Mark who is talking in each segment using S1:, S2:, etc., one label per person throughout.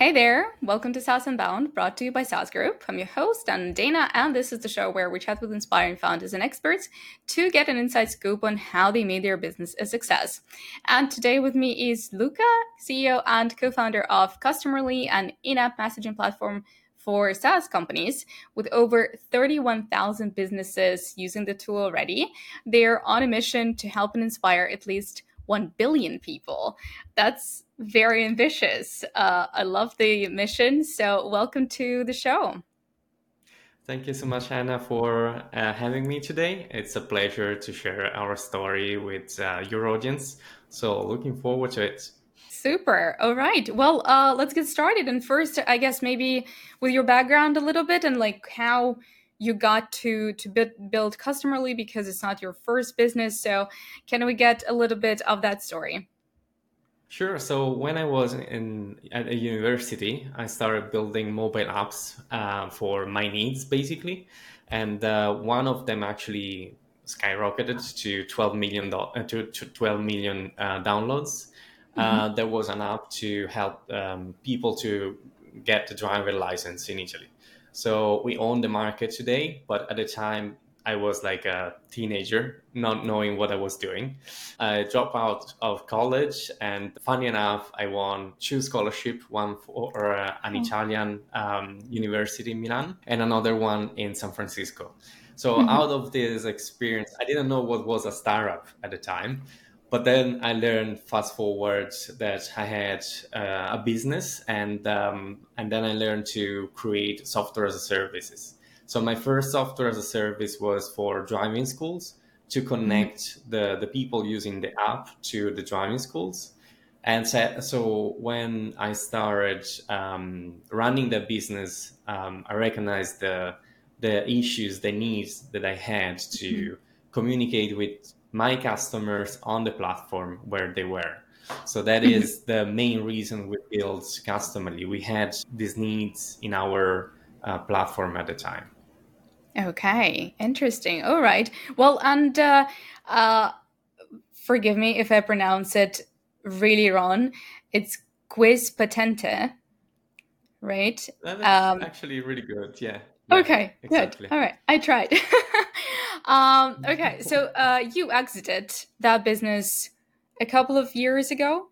S1: Hey there, welcome to SaaS Unbound, brought to you by SaaS Group. I'm your host, Anna Nadeina, and this is the show where we chat with inspiring founders and experts to get an inside scoop on how they made their business a success. And today with me is Luca, CEO and co founder of Customerly, an in app messaging platform for SaaS companies with over 31,000 businesses using the tool already. They're on a mission to help and inspire at least 1 billion people. That's very ambitious. Uh, I love the mission. So, welcome to the show.
S2: Thank you so much, Anna, for uh, having me today. It's a pleasure to share our story with uh, your audience. So, looking forward to it.
S1: Super. All right. Well, uh, let's get started. And first, I guess maybe with your background a little bit and like how you got to to build customerly because it's not your first business. So, can we get a little bit of that story?
S2: Sure. So when I was in at a university, I started building mobile apps uh, for my needs, basically, and uh, one of them actually skyrocketed to 12 million do- uh, to, to 12 million uh, downloads. Uh, mm-hmm. there was an app to help um, people to get the driver license in Italy. So we own the market today, but at the time I was like a teenager, not knowing what I was doing. I dropped out of college, and funny enough, I won two scholarship, one for uh, an oh. Italian um, university in Milan, and another one in San Francisco. So mm-hmm. out of this experience, I didn't know what was a startup at the time. But then I learned fast forward that I had uh, a business, and um, and then I learned to create software as a services. So my first software as a service was for driving schools to mm-hmm. connect the, the people using the app to the driving schools. And so, so when I started um, running the business, um, I recognized the the issues, the needs that I had to mm-hmm. communicate with my customers on the platform where they were. So that mm-hmm. the main reason we built Customerly. We had these needs in our uh, platform at the time.
S1: Okay, interesting. All right. Well, and uh, uh, forgive me if I pronounce it really wrong. It's quiz patente, right?
S2: That's um, actually really good. Yeah.
S1: yeah okay, exactly. good. All right, I tried. um, okay, so uh, you exited that business a couple of years ago.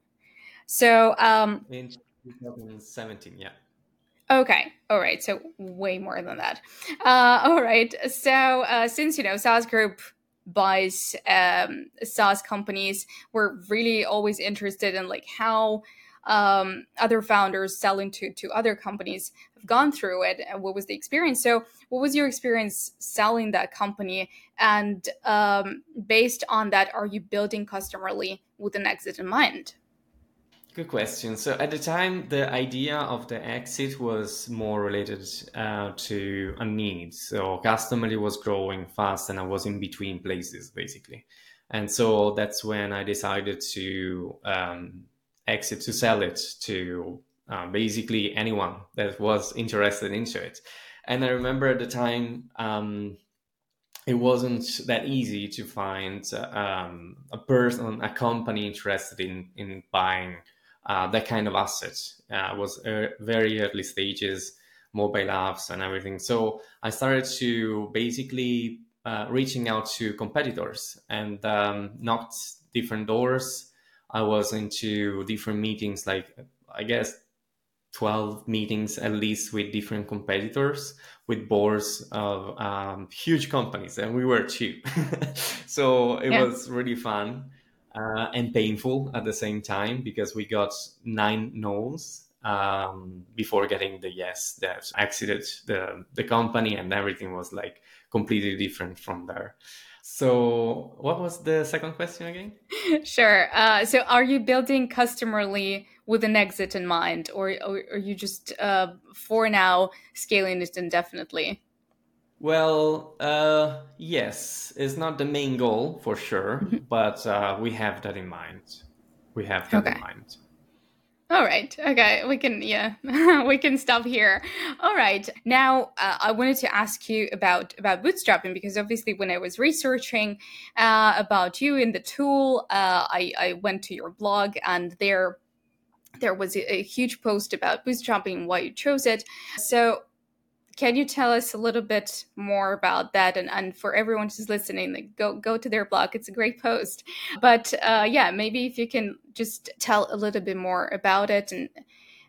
S1: So um,
S2: in 2017, yeah.
S1: Okay. All right. So way more than that. Uh, all right. So uh, since you know SaaS Group buys um, SaaS companies, we're really always interested in like how um, other founders selling to to other companies have gone through it and what was the experience. So what was your experience selling that company? And um, based on that, are you building customerly with an exit in mind?
S2: Good question. So at the time, the idea of the exit was more related uh, to a need. So Customerly was growing fast, and I was in between places basically, and so that's when I decided to um, exit to sell it to uh, basically anyone that was interested into it. And I remember at the time. Um, it wasn't that easy to find um, a person, a company interested in in buying that kind of assets. Uh, was er- very early stages, mobile apps and everything. So I started to basically uh, reaching out to competitors and um, knocked different doors. I was into different meetings, like I guess 12 meetings at least with different competitors with boards of um, huge companies and we were two so it yeah. was really fun uh, and painful at the same time because we got nine no's um, before getting the yes that exited the, the company and everything was like completely different from there. So, what was the second question again?
S1: Sure. Uh, so, are you building customerly with an exit in mind, or, or are you just uh, for now scaling it indefinitely?
S2: Well, uh, yes, it's not the main goal for sure, mm-hmm. but uh, we have that in mind. We have that okay. in mind.
S1: All right. Okay. We can, yeah, we can stop here. All right. Now, uh, I wanted to ask you about about bootstrapping because obviously, when I was researching uh, about you in the tool, uh, I I went to your blog and there there was a, a huge post about bootstrapping, why you chose it. So can you tell us a little bit more about that? And, and for everyone who's listening like go go to their blog. It's a great post. But uh, yeah maybe if you can just tell a little bit more about it and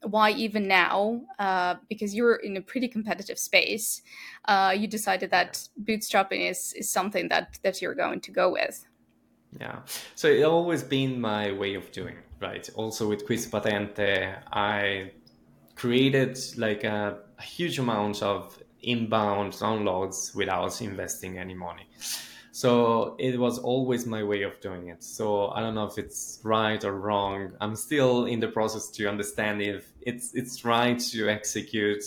S1: why even now uh, because you're in a pretty competitive space uh, you decided that bootstrapping is, is something that that you're going to go with.
S2: Yeah. So it's always been my way of doing right? Also with quiz patente i created like a huge amount of inbound downloads without investing any money. So it was always my way of doing it. So I don't know if it's right or wrong. I'm still in the process to understand if it's it's right to execute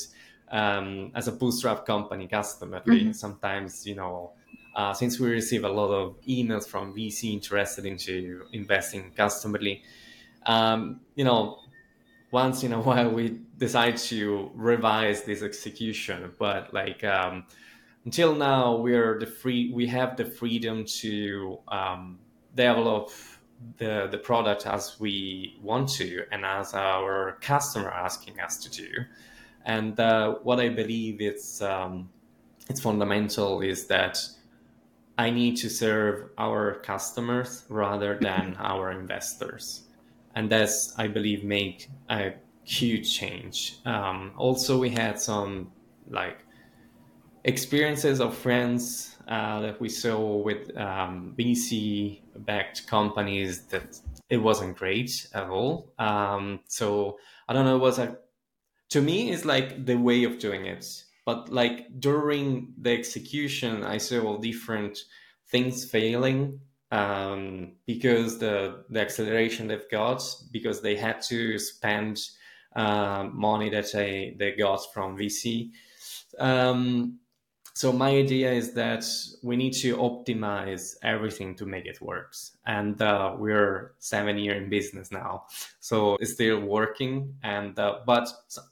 S2: um, as a bootstrap company Customerly. Mm-hmm. Sometimes you know. Uh, since we receive a lot of emails from VC interested into investing Customerly, um, you know, once in a while we decide to revise this execution but like um, until now we're the free we have the freedom to um, develop the the product as we want to and as our customer asking us to do. And uh, what i believe it's um, it's fundamental is that i need to serve our customers rather than our investors and that's I believe make a huge change. Um, also, we had some like experiences of friends uh, that we saw with um, VC backed companies that it wasn't great at all. Um, so I don't know. Was a to me it's like the way of doing it, but like during the execution, I saw all different things failing um, because the the acceleration they've got because they had to spend uh, money that they they got from VC. Um, so my idea is that we need to optimize everything to make it works. and uh, we're seven year in business now, so it's still working. And uh, but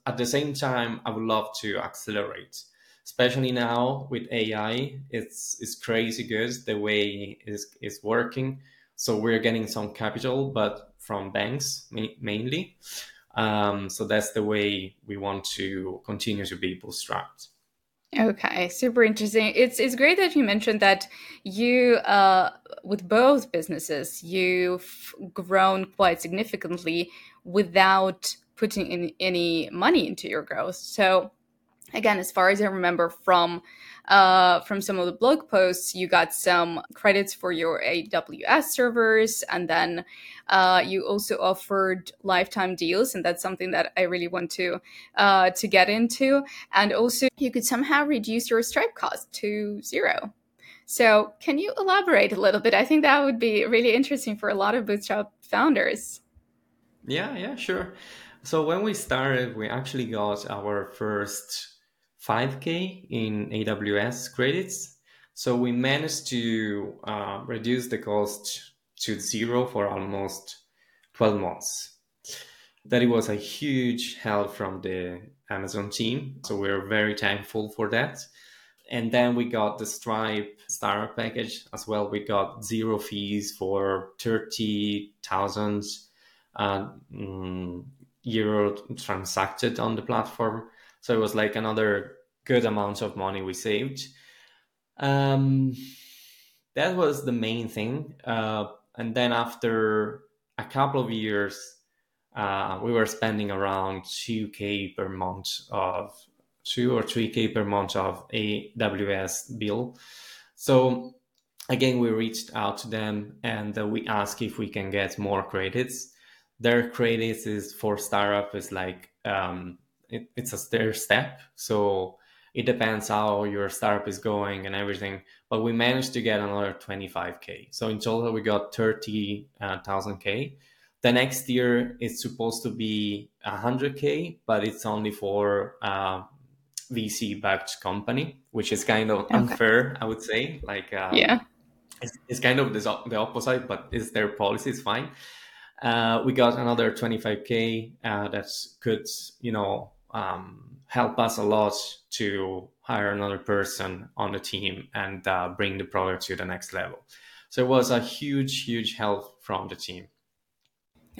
S2: at the same time, I would love to accelerate especially now with AI, it's it's crazy good the way is is working. So we're getting some capital, but from banks ma- mainly. Um, so that's the way we want to continue to be bootstrapped.
S1: Okay, super interesting. It's it's great that you mentioned that you uh, with both businesses you've grown quite significantly without putting in any money into your growth. So again as far as i remember from uh, from some of the blog posts you got some credits for your aws servers and then uh, you also offered lifetime deals and that's something that i really want to uh, to get into. And also you could somehow reduce your stripe cost to zero. So can you elaborate a little bit? I think that would be really interesting for a lot of bootstrap founders.
S2: Yeah yeah sure. So when we started we actually got our first 5K in AWS credits. So we managed to uh, reduce the cost to zero for almost 12 months. That it was a huge help from the Amazon team. So we're very thankful for that. And then we got the Stripe starter package as well. We got zero fees for 30,000 uh, mm, euro transacted on the platform. So it was like another good amount of money we saved. Um, that was the main thing. Uh, and then after a couple of years, uh, we were spending around 2k per month of two or 3k per month of AWS bill. So again, we reached out to them and we asked if we can get more credits. Their credits is for startup is like um, it, it's a stair step. So it depends how your startup is going and everything. But we managed to get another 25k. So in total, we got 30,000k. Uh, the next year it's supposed to be 100k, but it's only for uh, VC-backed company, which is kind of okay. unfair, I would say. Like, uh,
S1: yeah,
S2: it's, it's, kind of the, the opposite, but it's their policy. It's fine. Uh, we got another 25k uh, that could, you know, um, help us a lot to hire another person on the team and uh, bring the product to the next level. So it was a huge, huge help from the team.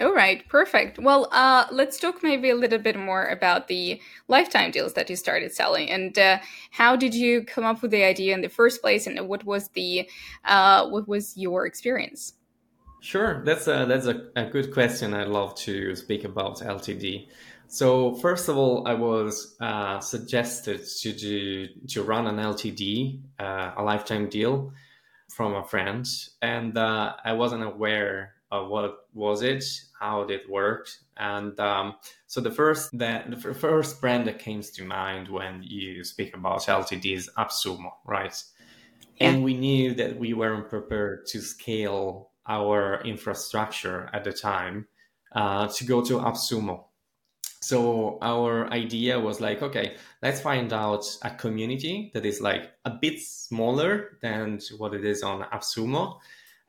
S1: All right, perfect. Well, uh, let's talk maybe a little bit more about the lifetime deals that you started selling, and uh, how did you come up with the idea in the first place, and what was the uh, what was your experience?
S2: Sure, that's a that's a, a good question. I'd love to speak about LTD. So first of all, I was uh, suggested to do to run an LTD, uh, a lifetime deal, from a friend, and uh, I wasn't aware of what was it, how it worked, and um, so the first that the first brand that came to mind when you speak about LTD is AppSumo, right? Yeah. And we knew that we weren't prepared to scale our infrastructure at the time uh, to go to AppSumo so our idea was like okay let's find out a community that is like a bit smaller than what it is on appsumo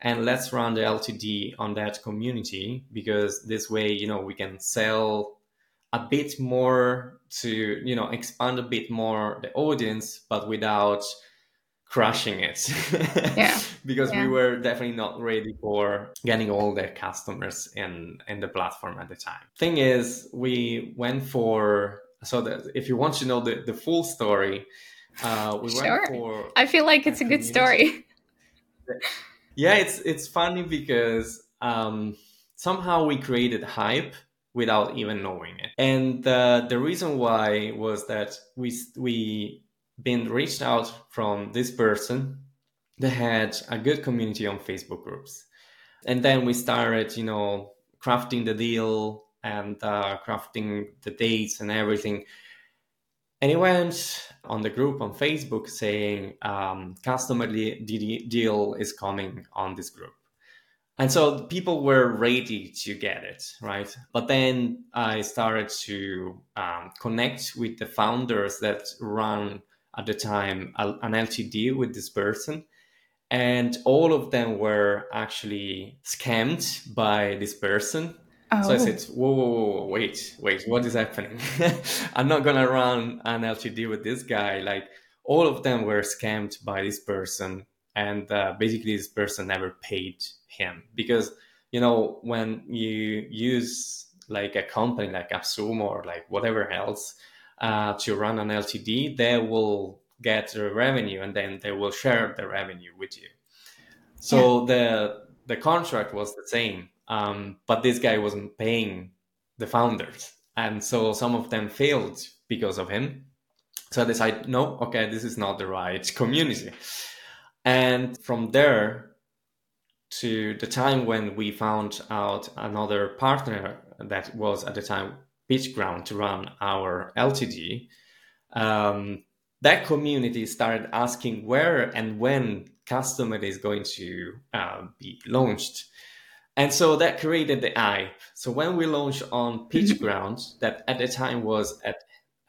S2: and let's run the ltd on that community because this way you know we can sell a bit more to you know expand a bit more the audience but without crushing it.
S1: Yeah.
S2: Because
S1: yeah.
S2: we were definitely not ready for getting all the customers in in the platform at the time. Thing is we went for so that if you want to know the, the full story uh we
S1: sure.
S2: went for
S1: i feel like it's a, a good story.
S2: Yeah it's it's funny because um somehow we created hype without even knowing it. And uh, the reason why was that we we been reached out from this person that had a good community on Facebook groups. And then we started, you know, crafting the deal and uh, crafting the dates and everything. And he went on the group on Facebook saying, um, Customerly deal is coming on this group. And so people were ready to get it, right? But then I started to um, connect with the founders that run at the time an LTD with this person. And all of them were actually scammed by this person. Oh. So I said, oh. whoa, whoa, whoa, wait, wait, what is happening? I'm not going to run an LTD with this guy. Like, all of them were scammed by this person. And uh, basically, this person never paid him because, you know, when you use like a company like AppSumo or like whatever else, uh, to run an LTD, they will get the revenue and then they will share the revenue with you. So yeah. the the contract was the same, um, but this guy wasn't paying the founders, and so some of them failed because of him. So I decided, no, okay, this is not the right community. And from there to the time when we found out another partner that was at the time Pitchground to run our LTD, um, that community started asking where and when Customerly is going to uh, be launched. And so that created the hype. So when we launched on Pitchground, that at the time was at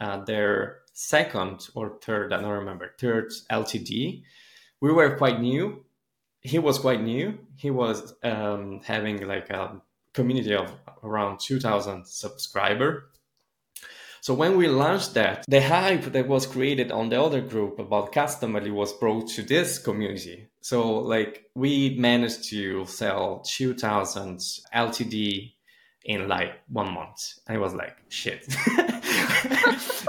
S2: uh, their second or third, I don't remember, third LTD, we were quite new. He was quite new. He was um, having like a community of around 2000 subscriber. So when we launched that the hype that was created on the other group about customerly was brought to this community. So like we managed to sell 2000 ltd in like one month. I was like shit.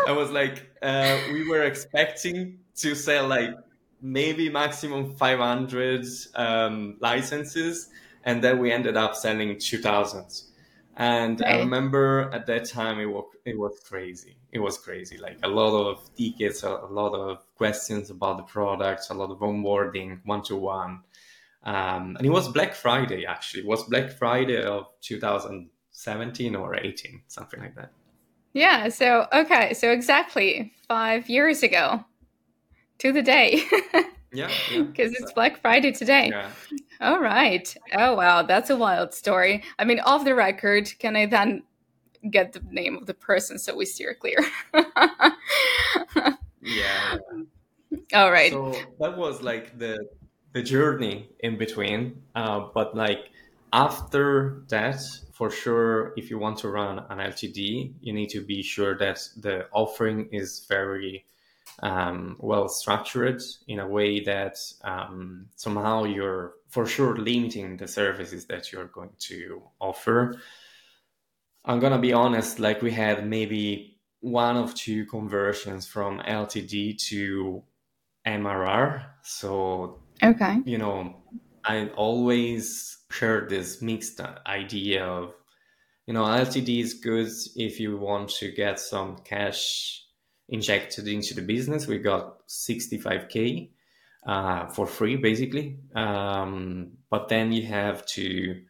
S2: I was like uh, we were expecting to sell like maybe maximum 500 um, licenses and then we ended up selling 2000s and right. i remember at that time it was it was crazy it was crazy like a lot of tickets a, lot of questions about the products a lot of onboarding one-to-one um, and it was black friday actually it was black friday of 2017 or 18 something like that
S1: yeah so okay so exactly five years ago to the day
S2: Yeah.
S1: Because yeah. it's Black Friday today.
S2: Yeah.
S1: All right. Oh, wow. That's a wild story. I mean, off the record, can I then get the name of the person so we steer clear?
S2: yeah.
S1: All right.
S2: So that was like the the journey in between. Uh, but like after that, for sure, if you want to run an LTD, you need to be sure that the offering is very um, well structured in a way that um, somehow you're for sure limiting the services that you're going to offer. I'm gonna be honest, like we had maybe one of two conversions from LTD to MRR. So
S1: okay,
S2: you know, I always share this mixed idea of you know LTD is good if you want to get some cash injected into the business. We got 65k uh, for free, basically. Um, but then you have to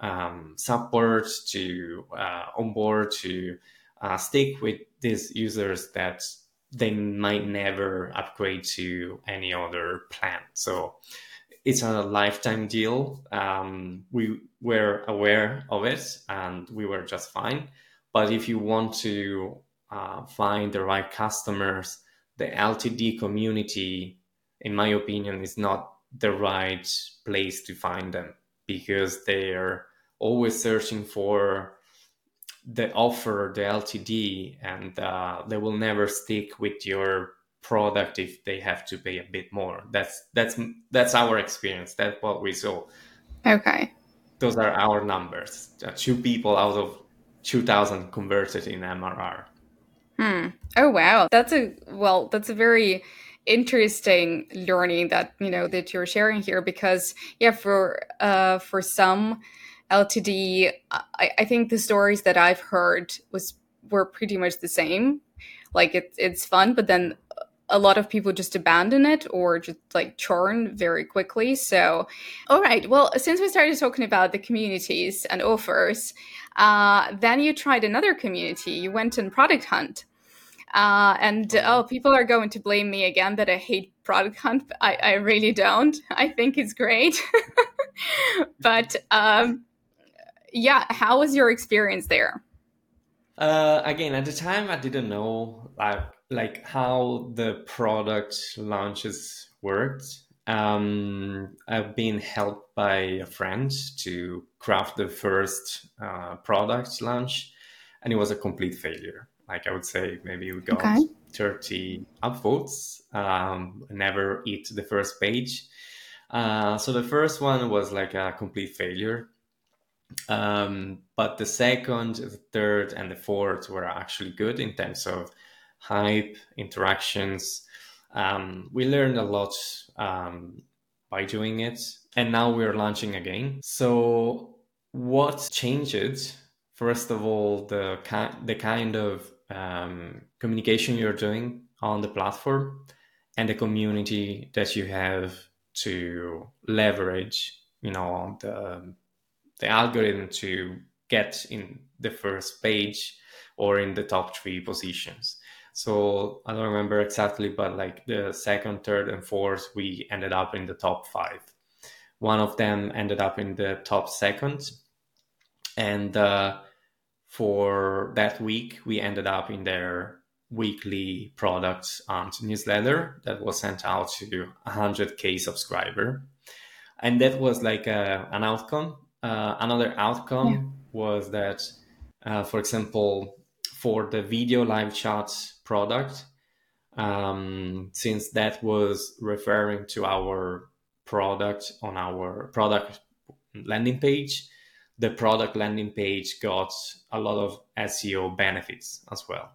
S2: um, support, to uh, onboard, to uh, stick with these users that they might never upgrade to any other plan. So it's a lifetime deal. Um, we were aware of it and we were just fine. But if you want to uh, find the right customers, the LTD community, in my opinion, is not the right place to find them because they're always searching for the offer, the LTD, and uh, they will never stick with your product if they have to pay a bit more. That's that's that's our experience. That's what we saw.
S1: Okay.
S2: Those are our numbers. Uh, two people out of two thousand converted in MRR.
S1: Hmm. Oh wow, that's a well, that's a very interesting learning that you know that you're sharing here because yeah, for uh for some LTD, I, I think the stories that I've heard was were pretty much the same. Like it's it's fun, but then a lot of people just abandon it or just like churn very quickly. So, all right. Well, since we started talking about the communities and offers, uh, then you tried another community. You went on Product Hunt. Uh, and oh, people are going to blame me again that I hate Product Hunt. I, I really don't. I think it's great. but um, yeah, how was your experience there?
S2: Uh, again, at the time, I didn't know like like how the product launches worked. Um, I've been helped by a friend to craft the first uh, product launch, and it was a complete failure. Like I would say, maybe we got okay. 30 upvotes. Um, never hit the first page. Uh, so the first one was like a complete failure. Um, but the second, the third, and the fourth were actually good in terms of hype, interactions. Um, we learned a lot um, by doing it, and now we're launching again. So, what changed? First of all, the ki- the kind of um, communication you're doing on the platform and the community that you have to leverage, you know, the the algorithm to get in the first page or in the top three positions. So I don't remember exactly, but like the second, third, and fourth, we ended up in the top five. One of them ended up in the top second. And uh, for that week, we ended up in their weekly Product Hunt newsletter that was sent out to 100k subscriber and that was like a, an outcome uh, another outcome yeah. was that uh, for example for the video live chat product um, since that was referring to our product on our product landing page the product landing page got a lot of SEO benefits as well.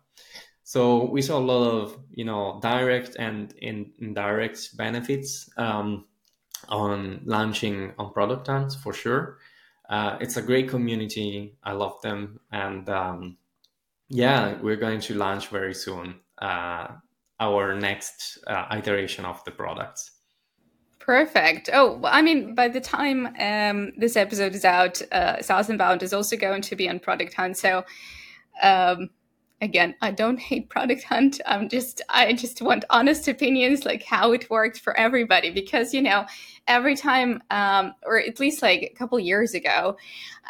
S2: So we saw a lot of you know direct and indirect benefits um, on launching on product hunts for sure. Uh, it's a great community. I love them, and um, yeah, we're going to launch very soon uh, our next uh, iteration of the products.
S1: Perfect. Oh, I mean, by the time um, this episode is out, uh, Unbound is also going to be on Product Hunt. So, um, again, I don't hate Product Hunt. I'm just, I just want honest opinions, like how it worked for everybody, because you know, every time, um, or at least like a couple years ago,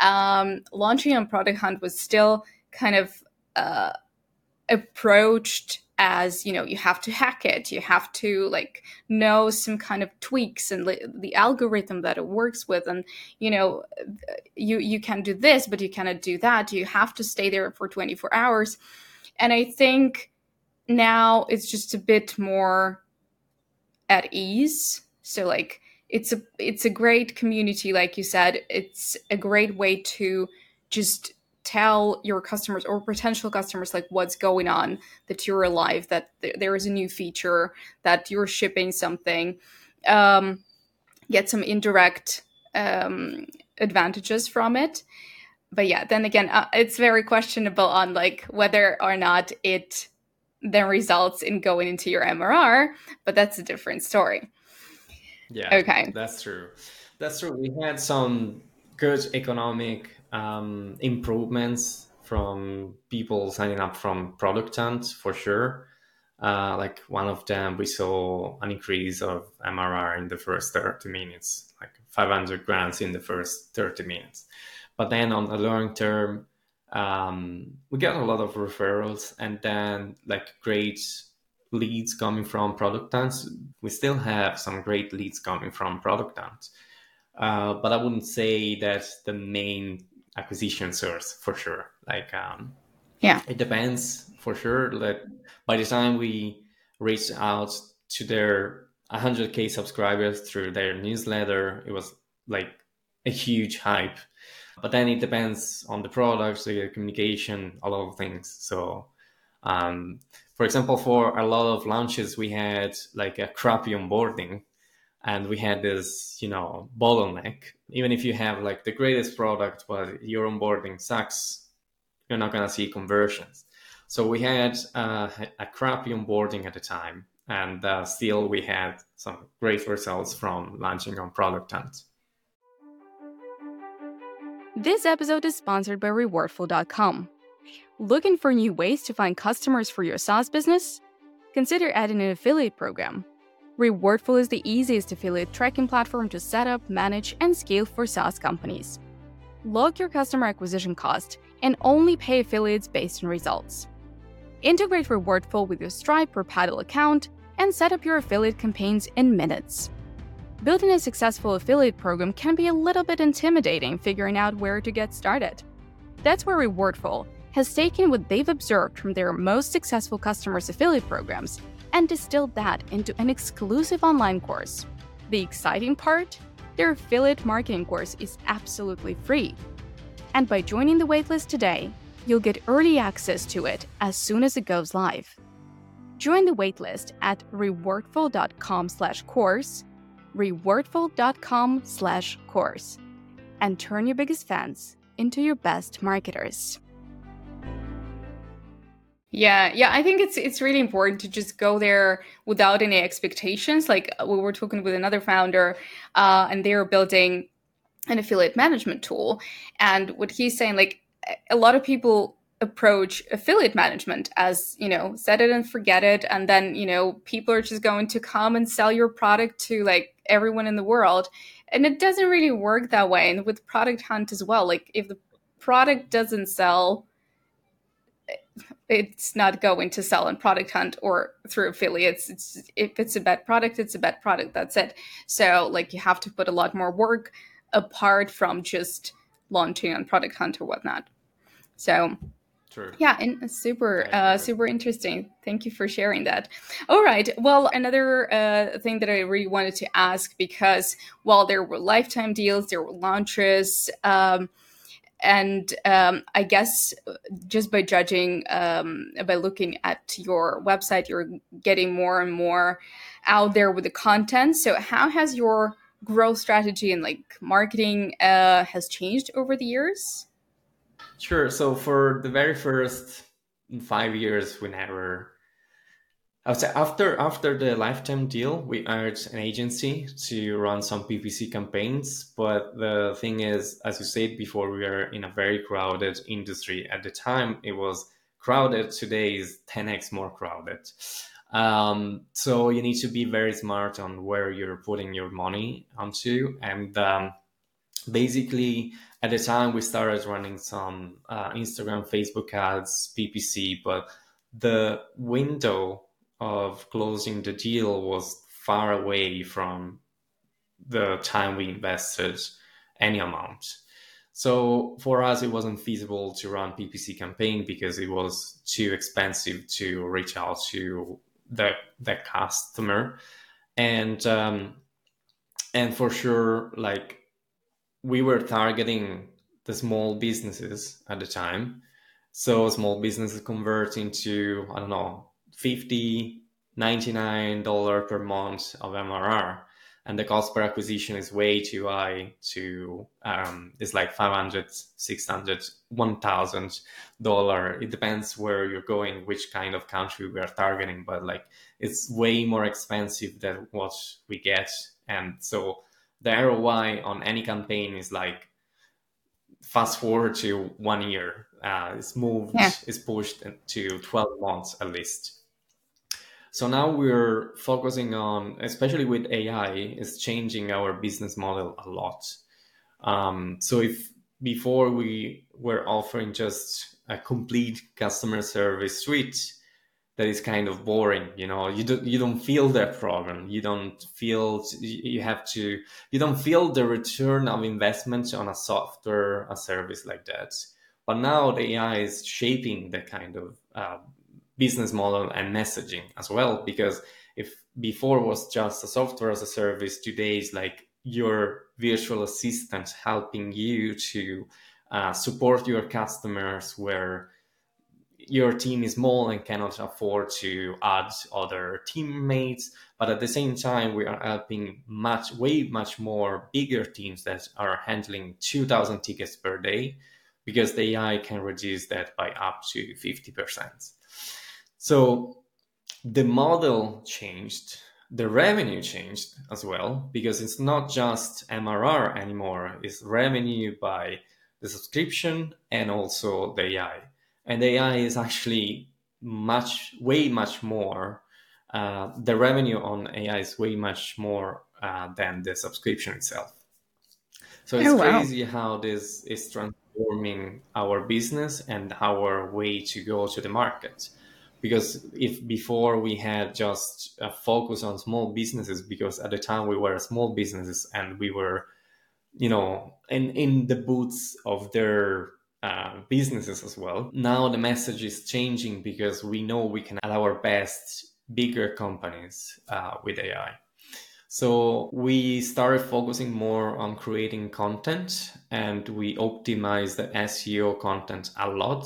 S1: um, launching on Product Hunt was still kind of uh, approached as you know you have to hack it you have to like know some kind of tweaks and li- the algorithm that it works with and you know you you can do this but you cannot do that you have to stay there for 24 hours and i think now it's just a bit more at ease. So like it's a it's a great community like you said. It's a great way to just tell your customers or potential customers like what's going on that you're alive that th- there is a new feature that you're shipping something um, get some indirect um, advantages from it. But yeah then again uh, it's very questionable on like whether or not it then results in going into your mrr but that's a different story.
S2: Yeah okay. that's true. That's true. We had some good economic um, improvements from people signing up from Product Hunt for sure. Uh, like one of them, we saw an increase of MRR in the first 30 minutes, like 500 grants in the first 30 minutes. But then on the long term, um, we get a lot of referrals and then like great leads coming from Product Hunt. We still have some great leads coming from Product Hunt. Uh, but I wouldn't say that the main acquisition source for sure. Like, um,
S1: yeah,
S2: it depends for sure. Like by the time we reached out to their 100k subscribers through their newsletter, it was like a huge hype. But then it depends on the products, the communication, a lot of things. So, um, for example, for a lot of launches, we had like a crappy onboarding and we had this you know bottleneck. Even if you have like the greatest product but your onboarding sucks you're not going to see conversions. So we had uh, a crappy onboarding at the time and uh, still we had some great results from launching on product hunt.
S1: This episode is sponsored by rewardful.com looking for new ways to find customers for your SaaS business? Consider adding an affiliate program Rewardful is the easiest affiliate tracking platform to set up, manage, and scale for SaaS companies. Log your customer acquisition cost and only pay affiliates based on results. Integrate Rewardful with your Stripe or Paddle account and set up your affiliate campaigns in minutes. Building a successful affiliate program can be a little bit intimidating figuring out where to get started. That's where Rewardful has taken what they've observed from their most successful customers' affiliate programs and distilled that into an exclusive online course. The exciting part? Their affiliate marketing course is absolutely free. And by joining the waitlist today, you'll get early access to it as soon as it goes live. Join the waitlist at rewardful.com/course, rewardful.com/course, and turn your biggest fans into your best marketers. Yeah, yeah, I think it's it's really important to just go there without any expectations. Like uh, we were talking with another founder, uh, and they are building an affiliate management tool, and what he's saying, like a lot of people approach affiliate management as you know set it and forget it and then you know people are just going to come and sell your product to like everyone in the world and it doesn't really work that way and with product hunt as well like if the product doesn't sell it's not going to sell on product hunt or through affiliates it's if it's a bad product it's a bad product that's it so like you have to put a lot more work apart from just launching on product hunt or whatnot so
S2: True.
S1: Yeah, and super, uh, super interesting. Thank you for sharing that. All right. Well, another uh, thing that I really wanted to ask because while there were lifetime deals, there were launches. Um, and um, I guess just by judging, um, by looking at your website, you're getting more and more out there with the content. So, how has your growth strategy and like marketing uh, has changed over the years?
S2: Sure. So, for the very first five years, we never I would say after after the lifetime deal, we hired an agency to run some PPC campaigns. But the thing is, as you said before, we are in a very crowded industry. At the time, it was crowded. Today is 10x more crowded. Um, so you need to be very smart on where you're putting your money onto. And um, basically, at the time, we started running some uh, Instagram, Facebook ads, PPC, but the window of closing the deal was far away from the time we invested any amount. So for us, it wasn't feasible to run PPC campaign because it was too expensive to reach out to the the customer, and um, and for sure, like we were targeting the small businesses at the time. So small businesses convert into I don't know 50 $99 per month of MRR and the cost per acquisition is way too high to um, it's like 500 600 1000 dollar. It depends where you're going which kind of country we are targeting but like it's way more expensive than what we get. And so the roi on any campaign is like fast forward to one year. Uh, it's moved yeah. it's pushed to 12 months at least so now we're focusing on, especially with AI, is changing our business model a lot. Um, so if before we were offering just a complete customer service suite that is kind of boring you know? You don't you don't feel that problem. You don't feel you have to you don't feel the return of investment on a software a service like that. But now the ai is shaping the kind of uh, business model and messaging as well because if before was just a software as a service today is like your virtual assistant helping you to uh, support your customers where your team is small and cannot afford to add other teammates. But at the same time we are helping much way much more bigger teams that are handling 2000 tickets per day because the ai can reduce that by up to 50% so the model changed, the revenue changed as well, because it's not just MRR anymore, it's revenue by the subscription and also the AI. And the AI is actually much, way much more. Uh, the revenue on AI is way much more uh, than the subscription itself. So it's oh, wow. crazy how this is transforming our business and our way to go to the market because if before we had just a focus on small businesses because at the time we were small businesses and we were you know in in the boots of their uh, businesses as well. Now the message is changing because we know we can at our best bigger companies uh, with ai so we started focusing more on creating content and we optimized the seo content a lot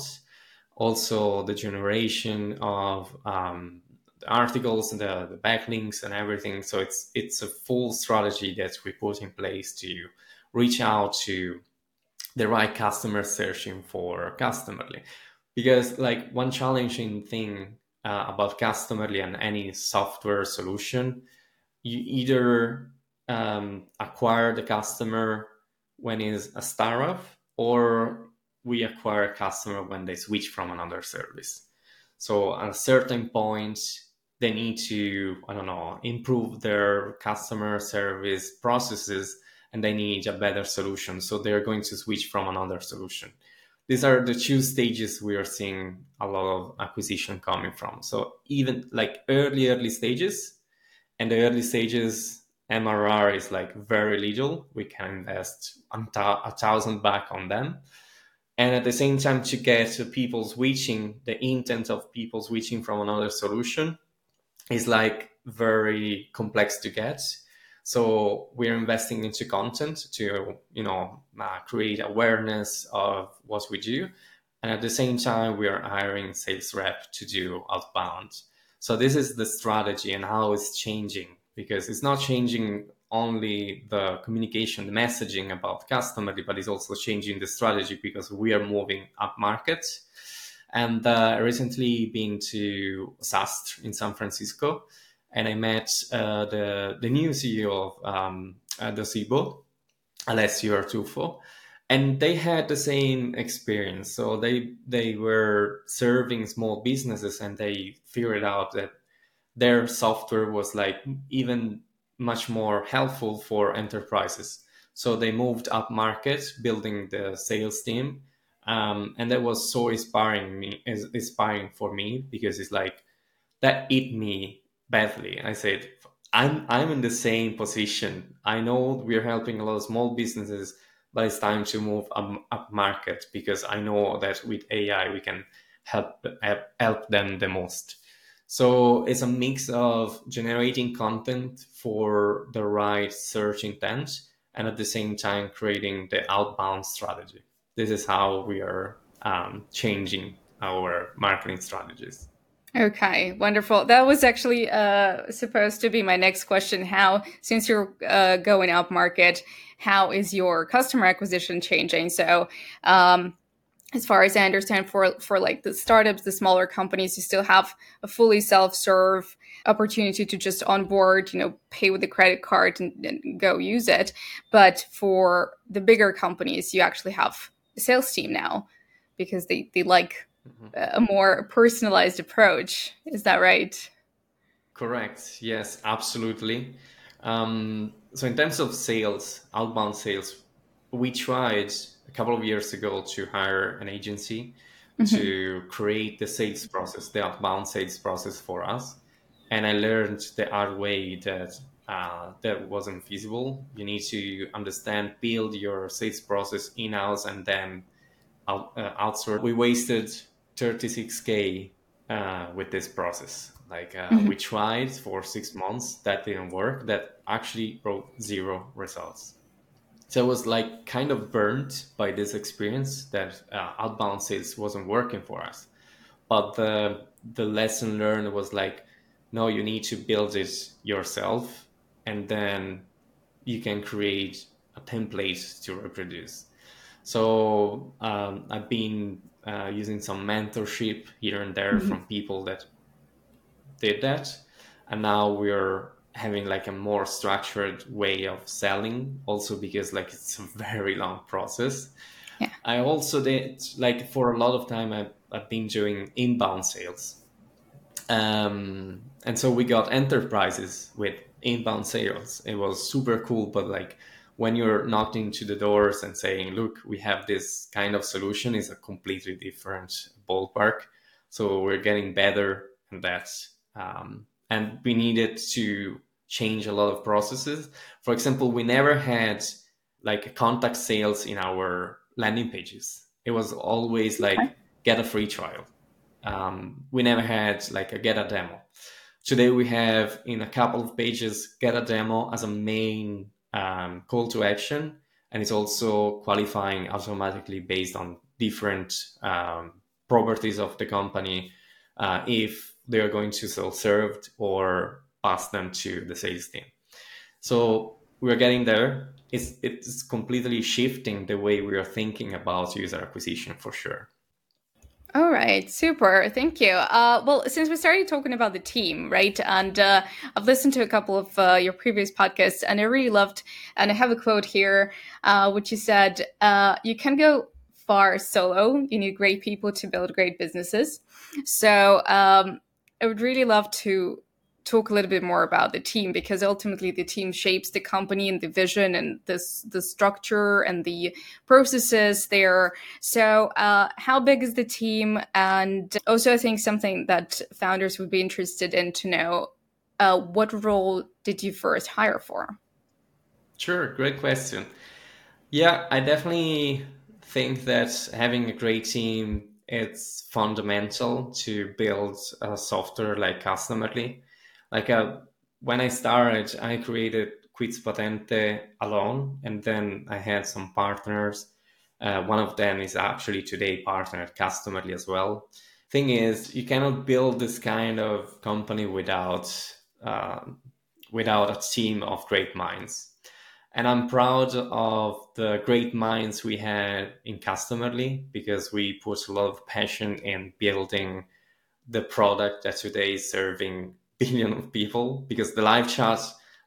S2: also the generation of um, the articles and the, the backlinks and everything. So it's it's a full strategy that we put in place to reach out to the right customers searching for customerly. Because like one challenging thing uh, about customerly and any software solution, you either um, acquire the customer when it's a startup or we acquire a customer when they switch from another service. So at a certain point, they need to, I don't know, improve their customer service processes and they need a better solution. So they're going to switch from another solution. These are the two stages we are seeing a lot of acquisition coming from. So even like early, early stages, and the early stages MRR is like very little. We can invest a thousand back on them and at the same time to get people switching the intent of people switching from another solution is like very complex to get. So we're investing into content to you know uh, create awareness of what we do. And at the same time we are hiring sales rep to do outbound. So this is the strategy and how it's changing because it's not changing only the communication, the messaging about Customerly, but it's also changing the strategy because we are moving up market. And uh, recently been to SaaStr in San Francisco, and I met uh, the the new CEO of um, uh, Docebo, Alessio Artuffo, and they had the same experience. So they they were serving small businesses, and they figured out that their software was like even much more helpful for enterprises. So they moved up market, building the sales team. Um, and that was so inspiring me inspiring for me because it's like that hit me badly. I said, I'm I'm in the same position. I know we're helping a lot of small businesses, but it's time to move up, up market because I know that with AI we can help help them the most. So it's a mix of generating content for the right search intent and at the same time creating the outbound strategy. This is how we are um, changing our marketing strategies.
S1: Okay, wonderful. That was actually uh, supposed to be my next question. How, since you're uh, going up market, how is your customer acquisition changing? So, um, as far as I understand, for for like the startups, the smaller companies, you still have a fully self-serve opportunity to just onboard, you know, pay with the credit card and, and go use it. But for the bigger companies, you actually have a sales team now because they they like mm-hmm. a more personalized approach. Is that right?
S2: Correct. Yes, absolutely. Um, so in terms of sales, outbound sales, we tried a couple of years ago to hire an agency mm-hmm. to create the sales process, the outbound sales process for us. And I learned the hard way that uh, that wasn't feasible. You need to understand, build your sales process in house, and then out, uh, outsource. We wasted 36k uh, with this process. Like uh, mm-hmm. we tried for six months, that didn't work. That actually brought zero results. So I was like kind of burnt by this experience that uh, outbound sales wasn't working for us. But the the lesson learned was like, no, you need to build it yourself, and then you can create a template to reproduce. So um, I've been uh, using some mentorship here and there mm-hmm. from people that did that, and now we're having like a more structured way of selling also because like it's a very long process. Yeah. i also did like for a lot of time i've, I've been doing inbound sales. Um, and so we got enterprises with inbound sales. It was super cool but like when you're knocking to the doors and saying look we have this kind of solution is a completely different ballpark. So we're getting better and that's um, and we needed to change a lot of processes. For example, we never had like contact sales in our landing pages. It was always like okay. get a free trial. Um, we never had like a get a demo. Today we have in a couple of pages get a demo as a main um, call to action, and it's also qualifying automatically based on different um, properties of the company uh, if they are going to self served or pass them to the sales team. So we're getting there. It's it's completely shifting the way we are thinking about user acquisition for sure.
S1: All right, super. Thank you. Uh, well, since we started talking about the team, right, and uh, I've listened to a couple of uh, your previous podcasts, and I really loved, and I have a quote here, uh, which you said, uh, "You can go far solo. You need great people to build great businesses." So um, I would really love to talk a little bit more about the team because ultimately the team shapes the company and the vision and this the structure and the processes there. So uh, how big is the team? And also i think something that founders would be interested in to know uh, what role did you first hire for?
S2: Sure great question. Yeah i definitely think that having a great team it's fundamental to build a software like customerly like uh, when I started, I created Quiz Patente alone, and then I had some partners. Uh, one of them is actually today partner at Customerly as well. Thing is, you cannot build this kind of company without uh, without a team of great minds. And I'm proud of the great minds we had in Customerly because we put a lot of passion in building the product that today is serving billion of people because the live chat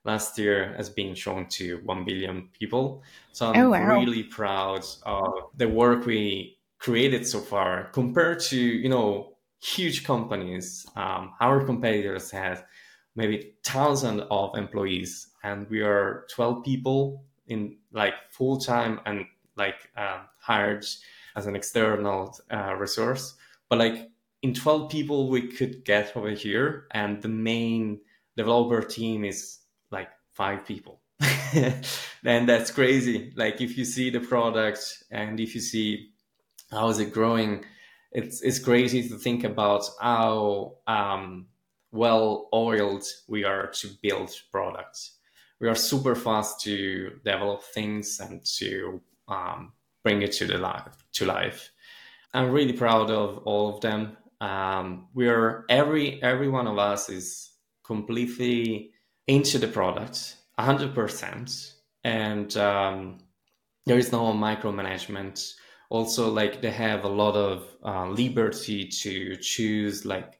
S2: last year has been shown to 1 billion people. So I'm oh, wow. really proud of the work we created so far compared to, you know, huge companies. Um, our competitors have maybe thousands of employees and we are 12 people in like full time and like uh, hired as an external uh, resource. But like in 12 people we could get over here and the main developer team is like five people then that's crazy. Like if you see the product and if you see how is it growing, it's it's crazy to think about how um, well oiled we are to build products. We are super fast to develop things and to um, bring it to the life to life. I'm really proud of all of them. Um, we are every every one of us is completely into the product, hundred percent, and um, there is no micromanagement. Also, like they have a lot of uh, liberty to choose like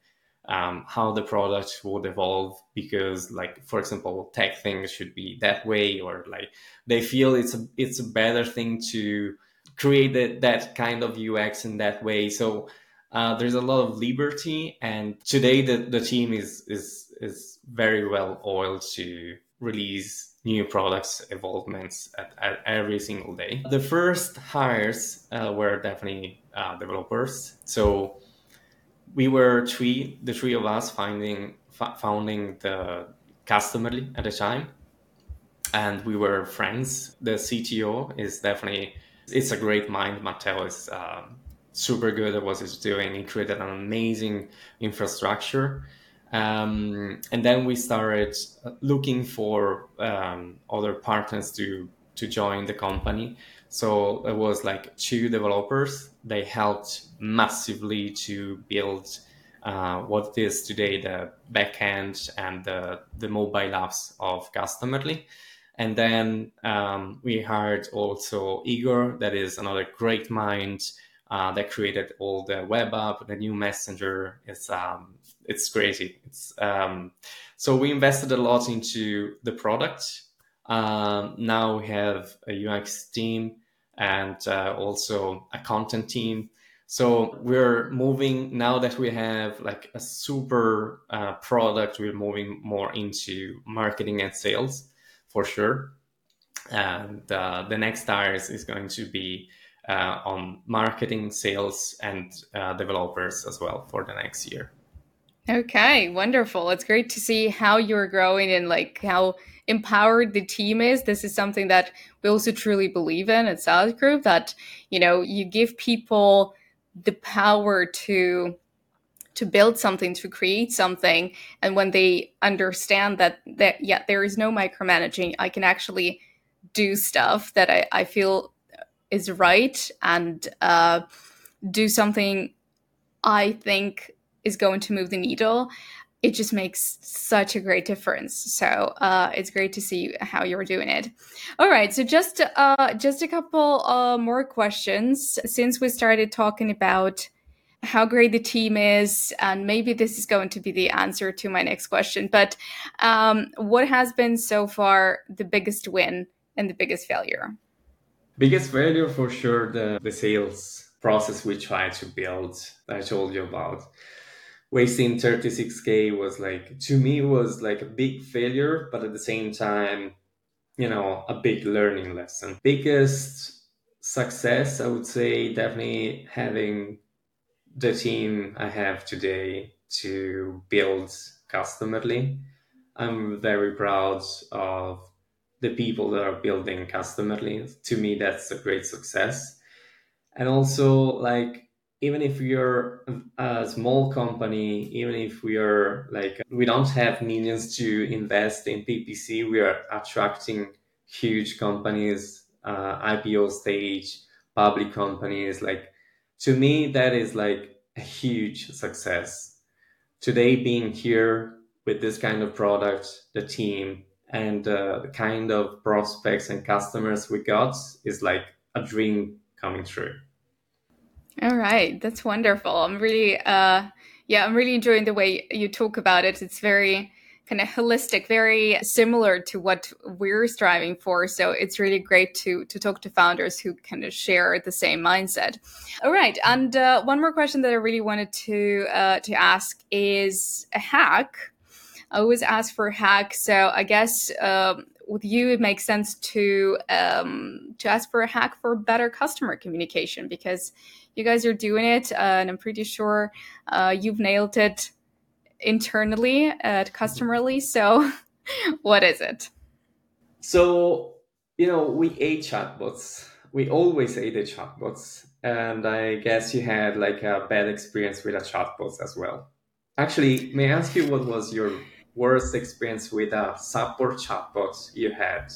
S2: um, how the product would evolve because like for example tech things should be that way or like they feel it's a it's a better thing to create that kind of ux in that way so uh, there's a lot of liberty and today the, the team is is is very well oiled to release new products evolvements at, at every single day the first hires uh, were definitely uh, developers so we were three, the three of us, finding founding the Customerly at the time, and we were friends. The CTO is definitely it's a great mind. Matteo is uh, super good at what he's doing. He created an amazing infrastructure. Um, and then we started looking for um, other partners to to join the company. So it was like two developers. They helped massively to build uh, what is today the backend and the, the mobile apps of Customerly. And then um, we hired also Igor, that is another great mind uh, that created all the web app, the new messenger. It's um, it's crazy. It's um, so we invested a lot into the product. Um, now we have a UX team and uh, also a content team. So we're moving now that we have like a super uh, product. We're moving more into marketing and sales for sure. And uh, the next tires is going to be uh, on marketing, sales, and uh, developers as well for the next year.
S1: Okay, wonderful. It's great to see how you're growing and like how empowered the team is. This is something that we also truly believe in at SaaS Group that, you know, you give people the power to to build something to create something and when they understand that that yeah there is no micromanaging i can actually do stuff that i, I feel is right and uh, do something i think is going to move the needle it just makes such a great difference. So uh, it's great to see how you're doing it. All right, so just uh, just a couple uh, more questions since we started talking about how great the team is, and maybe this is going to be the answer to my next question. But um, what has been so far the biggest win and the biggest failure?
S2: Biggest failure for sure the the sales process we tried to build. I told you about wasting 36k was like to me was like a big failure but at the same time you know a big learning lesson biggest success i would say definitely having the team i have today to build Customerly i'm very proud of the people that are building Customerly to me that's a great success and also like even if you're a small company, even if we are like, we don't have millions to invest in PPC, we are attracting huge companies, uh, IPO stage, public companies. Like, to me, that is like a huge success. Today, being here with this kind of product, the team, and uh, the kind of prospects and customers we got is like a dream coming true.
S1: All right, that's wonderful. I'm really, uh, yeah, I'm really enjoying the way you talk about it. It's very kind of holistic, very similar to what we're striving for. So it's really great to to talk to founders who kind of share the same mindset. All right, and uh, one more question that I really wanted to uh, to ask is a hack. I always ask for a hack, so I guess um, with you, it makes sense to um, to ask for a hack for better customer communication because you guys are doing it, uh, and I'm pretty sure uh, you've nailed it internally at Customerly. So, what is it?
S2: So, you know, we ate chatbots. We always ate the chatbots. And I guess you had like a bad experience with a chatbot as well. Actually, may I ask you what was your worst experience with a support chatbot you had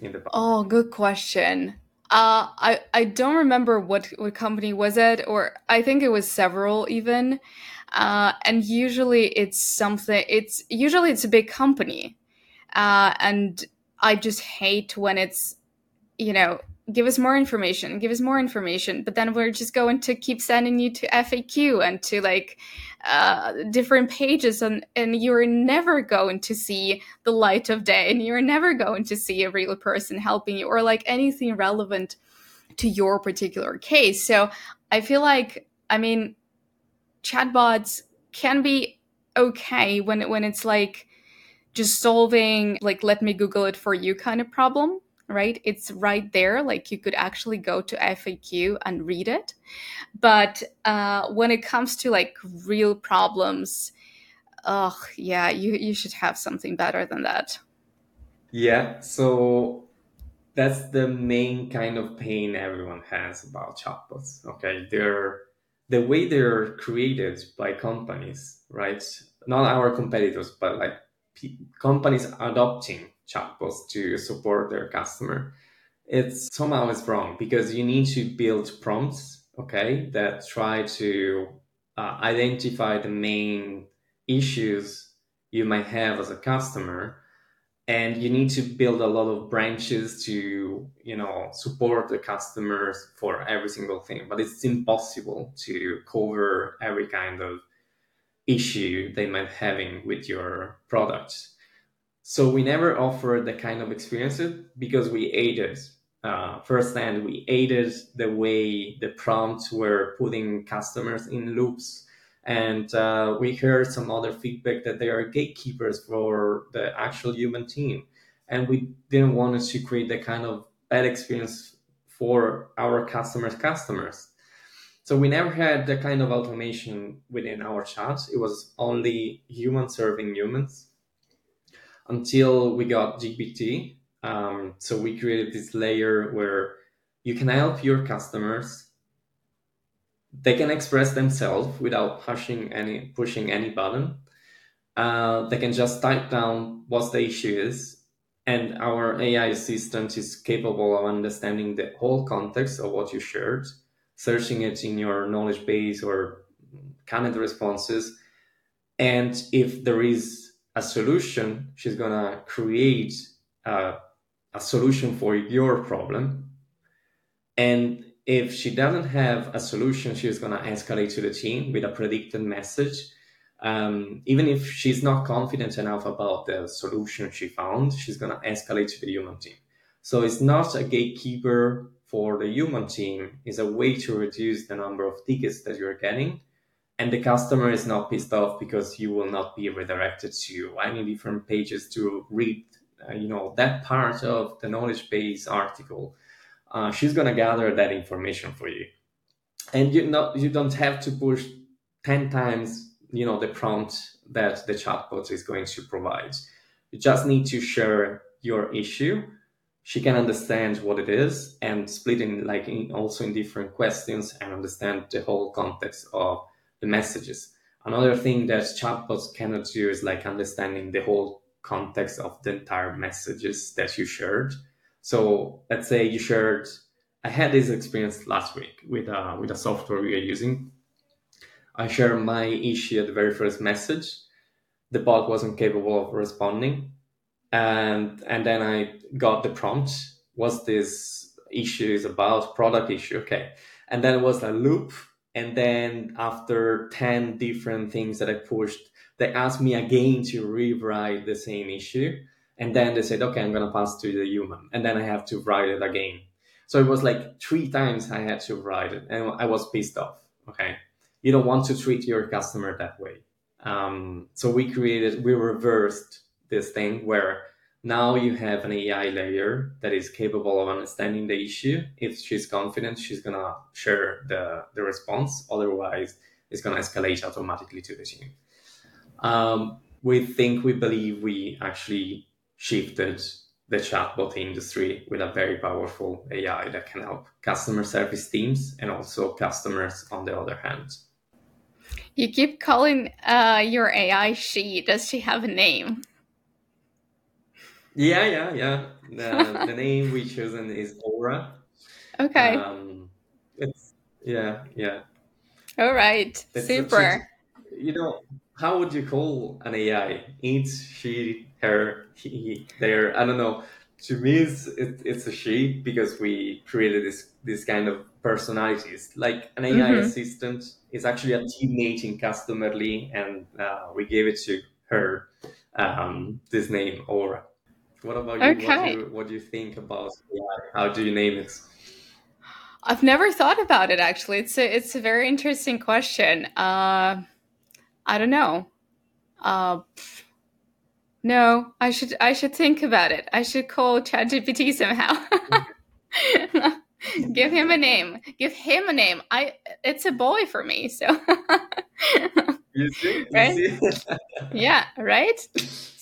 S2: in the past?
S1: Oh, good question. Uh, I I don't remember what what company was it, or I think it was several even. Uh, and usually it's something. It's usually it's a big company, uh, and I just hate when it's, you know, give us more information, give us more information, but then we're just going to keep sending you to FAQ and to like uh, different pages, and and you're never going to see the light of day, and you're never going to see a real person helping you or like anything relevant to your particular case. So I feel like, I mean, chatbots can be okay when when it's like just solving like let me google it for you kind of problem right? It's right there like you could actually go to faq and read it. But uh, when it comes to like real problems oh yeah you you should have something better than that.
S2: Yeah so that's the main kind of pain everyone has about chatbots okay? They're the way they're created by companies right? Not our competitors but like companies adopting chatbots to support their customer, it's somehow it's wrong because you need to build prompts, okay, that try to uh, identify the main issues you might have as a customer. And you need to build a lot of branches to you know support the customers for every single thing. But it's impossible to cover every kind of issue they might having with your product. So we never offered the kind of experiences because we aided uh, firsthand. We aided the way the prompts were putting customers in loops, and uh, we heard some other feedback that they are gatekeepers for the actual human team, and we didn't want to create the kind of bad experience for our customers' customers. So we never had the kind of automation within our chat. It was only humans serving humans until we got GPT. Um, so we created this layer where you can help your customers. They can express themselves without pushing any pushing any button. Uh, they can just type down what the issue is, and our AI assistant is capable of understanding the whole context of what you shared searching it in your knowledge base or canned responses. And if there is a solution, she's gonna create a, a solution for your problem. And if she doesn't have a solution, she's gonna escalate to the team with a predicted message. Um, even if she's not confident enough about the solution she found, she's gonna escalate to the human team. So it's not a gatekeeper for the human team is a way to reduce the number of tickets that you're getting and the customer is not pissed off because you will not be redirected to any different pages to read uh, you know that part of the knowledge base article. Uh, she's going to gather that information for you. And you not you don't have to push 10 times you know the prompt that the chatbot is going to provide. You just need to share your issue. She can understand what it is and split in like in, also in different questions and understand the whole context of the messages. Another thing that chatbots cannot do is like understanding the whole context of the entire messages that you shared. So let's say you shared. I had this experience last week with a, with a software we are using. I shared my issue at the very first message. The bot wasn't capable of responding, and and then I got the prompt. What's this issue is about? Product issue, okay. And then it was a loop. And then after 10 different things that I pushed, they asked me again to rewrite the same issue. And then they said, okay, I'm going to pass to the human. And then I have to write it again. So it was like three times I had to write it. And I was pissed off. Okay. You don't want to treat your customer that way. Um, so we created, we reversed this thing where now you have an AI layer that is capable of understanding the issue. If she's confident, she's gonna share the, the response. Otherwise, it's gonna escalate automatically to the team. Um, we think, we believe we actually shifted the chatbot industry with a very powerful AI that can help customer service teams and also customers on the other hand.
S1: You keep calling uh, your AI she. Does she have a name?
S2: Yeah, yeah, yeah. The, the name we chosen is Aura.
S1: Okay.
S2: Um, it's yeah, yeah.
S1: All right.
S2: It's
S1: Super.
S2: you know, how would you call an AI? It, she, her, he, their. I don't know. To me, it's, it, it's a she because we created this this kind of personalities. Like an AI
S1: Mhm.
S2: assistant is actually a teammate in Customerly, and uh, we gave it to her um, this name Aura. What about you? What, do you? what do you think about AI? How do you name it?
S1: I've never thought about it actually. It's a it's a very interesting question. Uh, I don't know. Uh, no, I should I should think about it. I should call ChatGPT somehow. Give him a name. Give him a name. I it's a boy for me, so
S2: You see? You
S1: Right?
S2: see?
S1: yeah, right?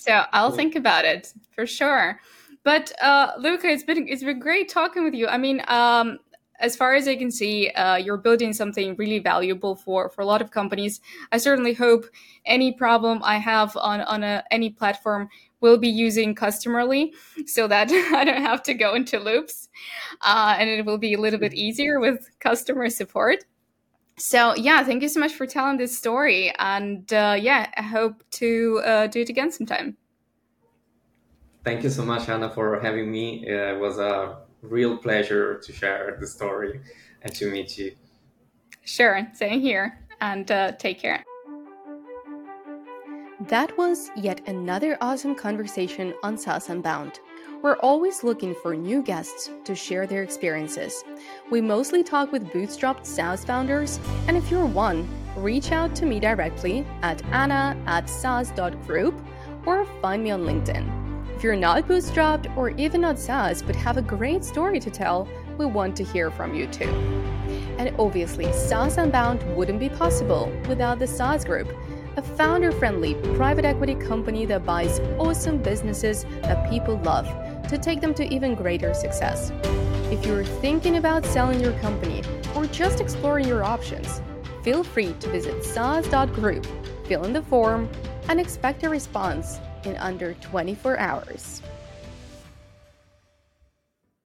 S1: So I'll
S2: Yeah.
S1: think about it for sure. But uh, Luca, it's been it's been great talking with you. I mean, um, as far as I can see, uh, you're building something really valuable for for a lot of companies. I certainly hope any problem I have on on a, any platform will be using Customerly, so that I don't have to go into loops, uh, and it will be a little bit easier with customer support. So yeah, thank you so much for telling this story, and uh, yeah, I hope to uh, do it again sometime.
S2: Thank you so much, Anna, for having me. Uh, it was a real pleasure to share the story and to meet you.
S1: Sure, same here, and uh, take care. That was yet another awesome conversation on SaaS Unbound. We're always looking for new guests to share their experiences. We mostly talk with bootstrapped SaaS founders, and if you're one, reach out to me directly at anna at SaaS.group or find me on LinkedIn. If you're not bootstrapped or even not SaaS but have a great story to tell, we want to hear from you too. And obviously, SaaS Unbound wouldn't be possible without the SaaS Group, a founder friendly private equity company that buys awesome businesses that people love to take them to even greater success. If you're thinking about selling your company or just exploring your options, feel free to visit SaaS.group, fill in the form, and expect a response in under 24 hours.